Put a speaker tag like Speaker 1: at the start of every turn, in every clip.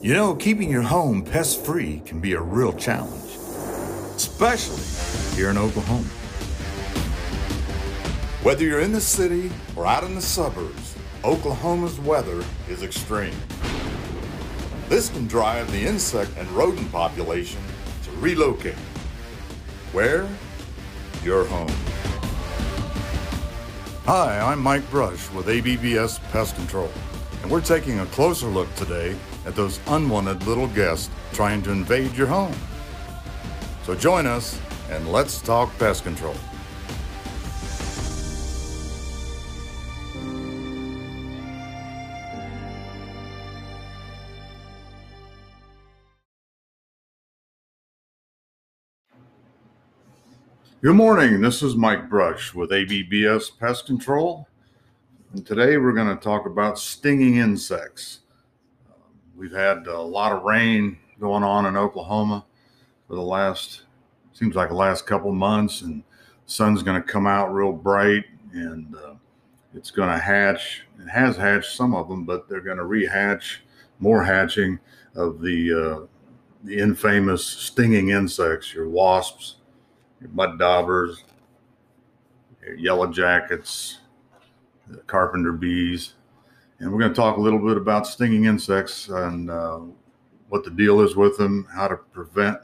Speaker 1: You know, keeping your home pest free can be a real challenge, especially here in Oklahoma. Whether you're in the city or out in the suburbs, Oklahoma's weather is extreme. This can drive the insect and rodent population to relocate. Where? Your home. Hi, I'm Mike Brush with ABBS Pest Control, and we're taking a closer look today at those unwanted little guests trying to invade your home. So join us and let's talk pest control. Good morning. This is Mike Brush with ABBS Pest Control. And today we're going to talk about stinging insects. We've had a lot of rain going on in Oklahoma for the last, seems like the last couple months, and sun's going to come out real bright and uh, it's going to hatch. It has hatched some of them, but they're going to rehatch more hatching of the uh, the infamous stinging insects, your wasps, your mud daubers, your yellow jackets, carpenter bees. And we're going to talk a little bit about stinging insects and uh, what the deal is with them, how to prevent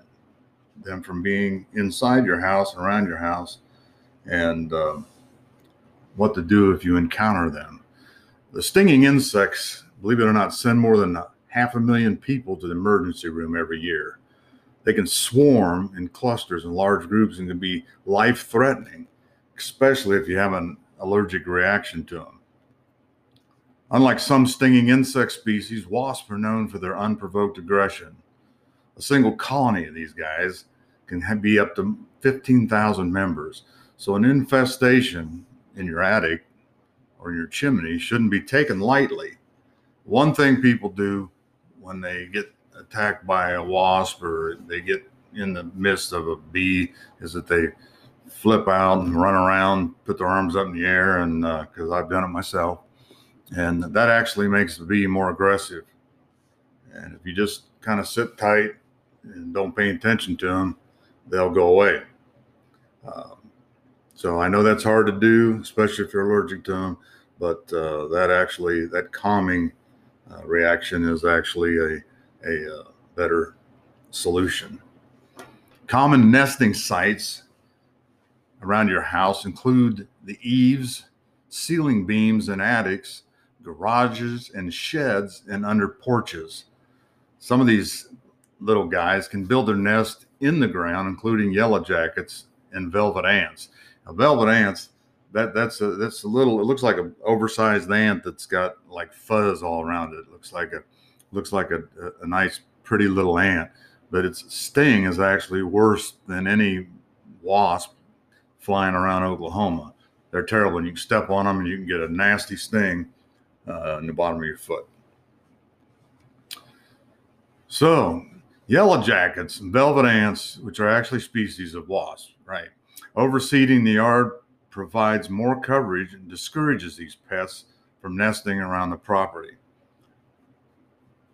Speaker 1: them from being inside your house and around your house, and uh, what to do if you encounter them. The stinging insects, believe it or not, send more than half a million people to the emergency room every year. They can swarm in clusters and large groups and can be life threatening, especially if you have an allergic reaction to them. Unlike some stinging insect species, wasps are known for their unprovoked aggression. A single colony of these guys can be up to 15,000 members. So, an infestation in your attic or your chimney shouldn't be taken lightly. One thing people do when they get attacked by a wasp or they get in the midst of a bee is that they flip out and run around, put their arms up in the air, and because uh, I've done it myself, and that actually makes the bee more aggressive. And if you just kind of sit tight and don't pay attention to them, they'll go away. Um, so I know that's hard to do, especially if you're allergic to them, but uh, that actually that calming uh, reaction is actually a a uh, better solution. Common nesting sites around your house include the eaves, ceiling beams and attics, garages and sheds, and under porches. Some of these little guys can build their nest in the ground, including yellow jackets and velvet ants. Now, velvet ants, that that's a that's a little. It looks like an oversized ant that's got like fuzz all around it. it looks like a looks like a, a nice, pretty little ant, but its sting is actually worse than any wasp flying around Oklahoma. They're terrible, and you can step on them and you can get a nasty sting uh, in the bottom of your foot. So, yellow jackets and velvet ants, which are actually species of wasps, right? Overseeding the yard provides more coverage and discourages these pests from nesting around the property.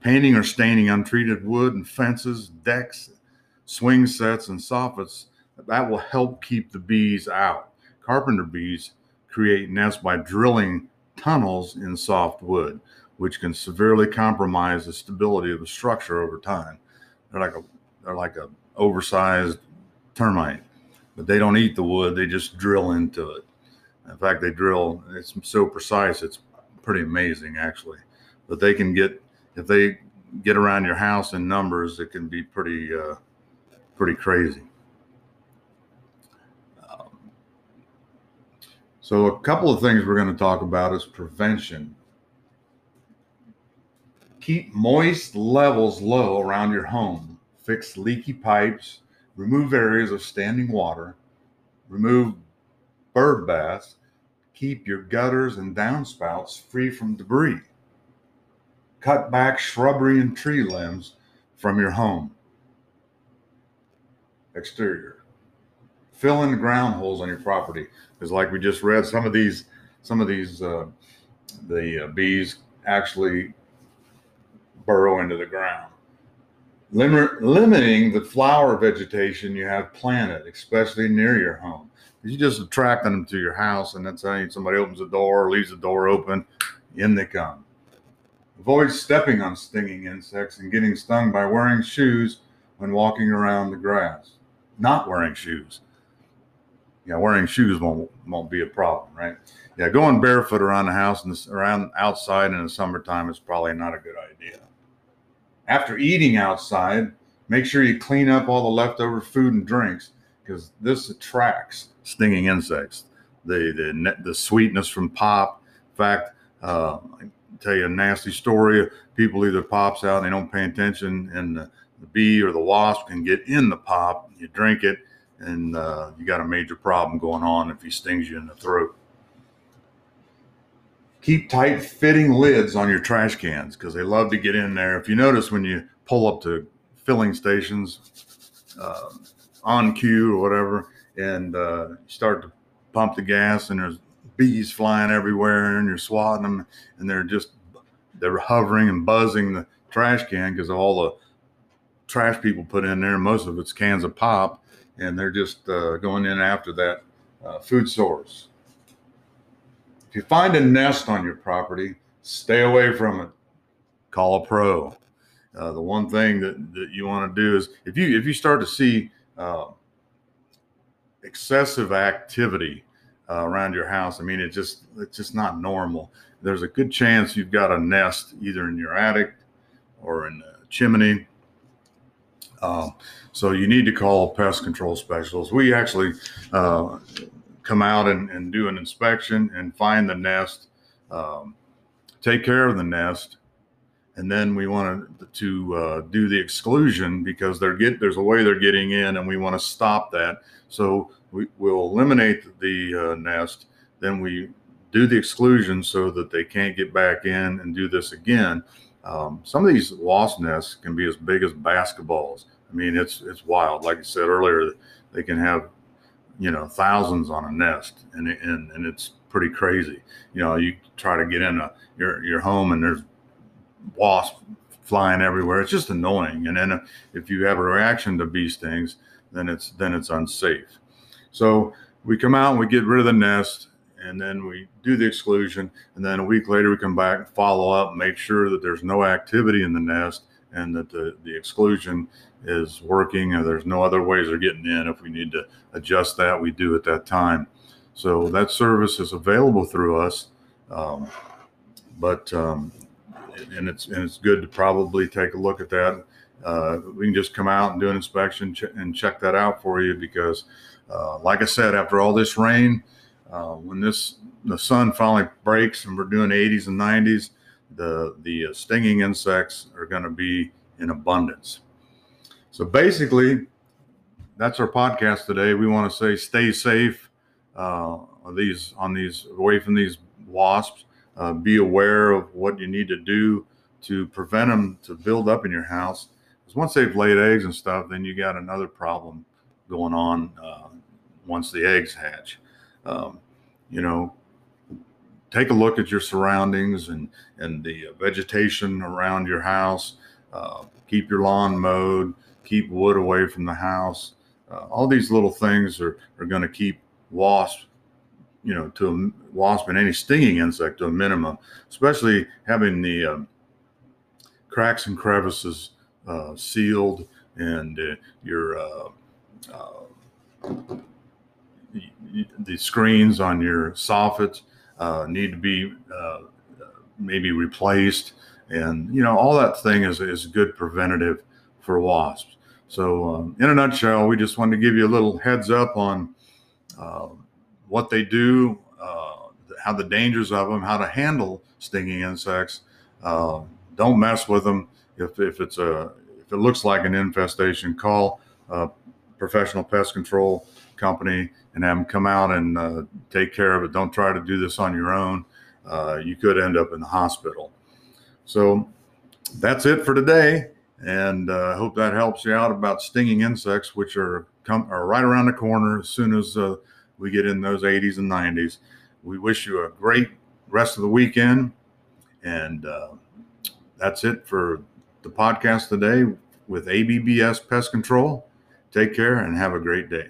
Speaker 1: Painting or staining untreated wood and fences, decks, swing sets, and soffits that will help keep the bees out. Carpenter bees create nests by drilling tunnels in soft wood, which can severely compromise the stability of the structure over time. They're like a they're like a oversized termite, but they don't eat the wood; they just drill into it. In fact, they drill. It's so precise; it's pretty amazing, actually. But they can get if they get around your house in numbers, it can be pretty uh, pretty crazy. So, a couple of things we're going to talk about is prevention. Keep moist levels low around your home. Fix leaky pipes. Remove areas of standing water. Remove bird baths. Keep your gutters and downspouts free from debris cut back shrubbery and tree limbs from your home. Exterior. Fill in the ground holes on your property. Because like we just read, some of these, some of these, uh, the uh, bees actually burrow into the ground. Lim- limiting the flower vegetation you have planted, especially near your home. You just attracting them to your house, and that's how somebody opens the door, leaves the door open, in they come. Avoid stepping on stinging insects and getting stung by wearing shoes when walking around the grass. Not wearing shoes. Yeah, wearing shoes won't won't be a problem, right? Yeah, going barefoot around the house and around outside in the summertime is probably not a good idea. After eating outside, make sure you clean up all the leftover food and drinks because this attracts stinging insects. The the the sweetness from pop. In fact, uh, I tell you a nasty story. People either pops out and they don't pay attention, and the, the bee or the wasp can get in the pop. You drink it, and uh, you got a major problem going on if he stings you in the throat. Keep tight fitting lids on your trash cans because they love to get in there. If you notice when you pull up to filling stations uh, OnCue or whatever, and uh, you start to pump the gas, and there's bees flying everywhere and you're swatting them and they're just they're hovering and buzzing the trash can because all the trash people put in there most of it's cans of pop and they're just uh, going in after that uh, food source if you find a nest on your property stay away from it call a pro uh, the one thing that, that you want to do is if you if you start to see uh, excessive activity uh, around your house. I mean, it just it's just not normal. There's a good chance you've got a nest either in your attic or in the chimney. Um, so you need to call pest control specialists. We actually uh, come out and, and, do an inspection and find the nest, um, take care of the nest, and then we want to uh, do the exclusion because get there's a way they're getting in, and we want to stop that. So we will eliminate the uh, nest. Then we do the exclusion so that they can't get back in and do this again. Um, some of these wasp nests can be as big as basketballs. I mean, it's it's wild. Like I said earlier, they can have you know thousands on a nest, and and and it's pretty crazy. You know, you try to get in a your your home and there's wasps flying everywhere. It's just annoying. And then if you have a reaction to bee stings, then it's then it's unsafe. So we come out and we get rid of the nest and then we do the exclusion. And then a week later, we come back and follow up, make sure that there's no activity in the nest and that the, the exclusion is working and there's no other ways of getting in. If we need to adjust that, we do at that time. So that service is available through us. Um, but um, and it's and it's good to probably take a look at that. Uh, we can just come out and do an inspection ch- and check that out for you because uh, like I said, after all this rain, uh, when this the sun finally breaks and we're doing 80s and 90s, the the uh, stinging insects are going to be in abundance. So basically, that's our podcast today. We want to say stay safe uh, these on these away from these wasps. Uh, be aware of what you need to do to prevent them to build up in your house. Because once they've laid eggs and stuff, then you got another problem going on uh, once the eggs hatch. Um, you know, take a look at your surroundings and and the vegetation around your house. Uh, keep your lawn mowed. Keep wood away from the house. Uh, all these little things are are going to keep wasps, you know, to a wasp and any stinging insect to a minimum. Especially having the um, cracks and crevices uh, sealed and uh, your uh, uh, the screens on your soffits uh, need to be uh, maybe replaced, and you know all that thing is is good preventative for wasps. So, um, in a nutshell, we just wanted to give you a little heads up on uh, what they do, uh, how the dangers of them, how to handle stinging insects. Uh, don't mess with them. If, if it's a if it looks like an infestation, call professional pest control company and have them come out and uh, take care of it. Don't try to do this on your own. Uh, you could end up in the hospital. So that's it for today. And uh, I hope that helps you out about stinging insects, which are come are right around the corner as soon as uh, we get in those 80s and 90s. We wish you a great rest of the weekend. And uh, that's it for the podcast today with ABBS Pest Control. Take care and have a great day.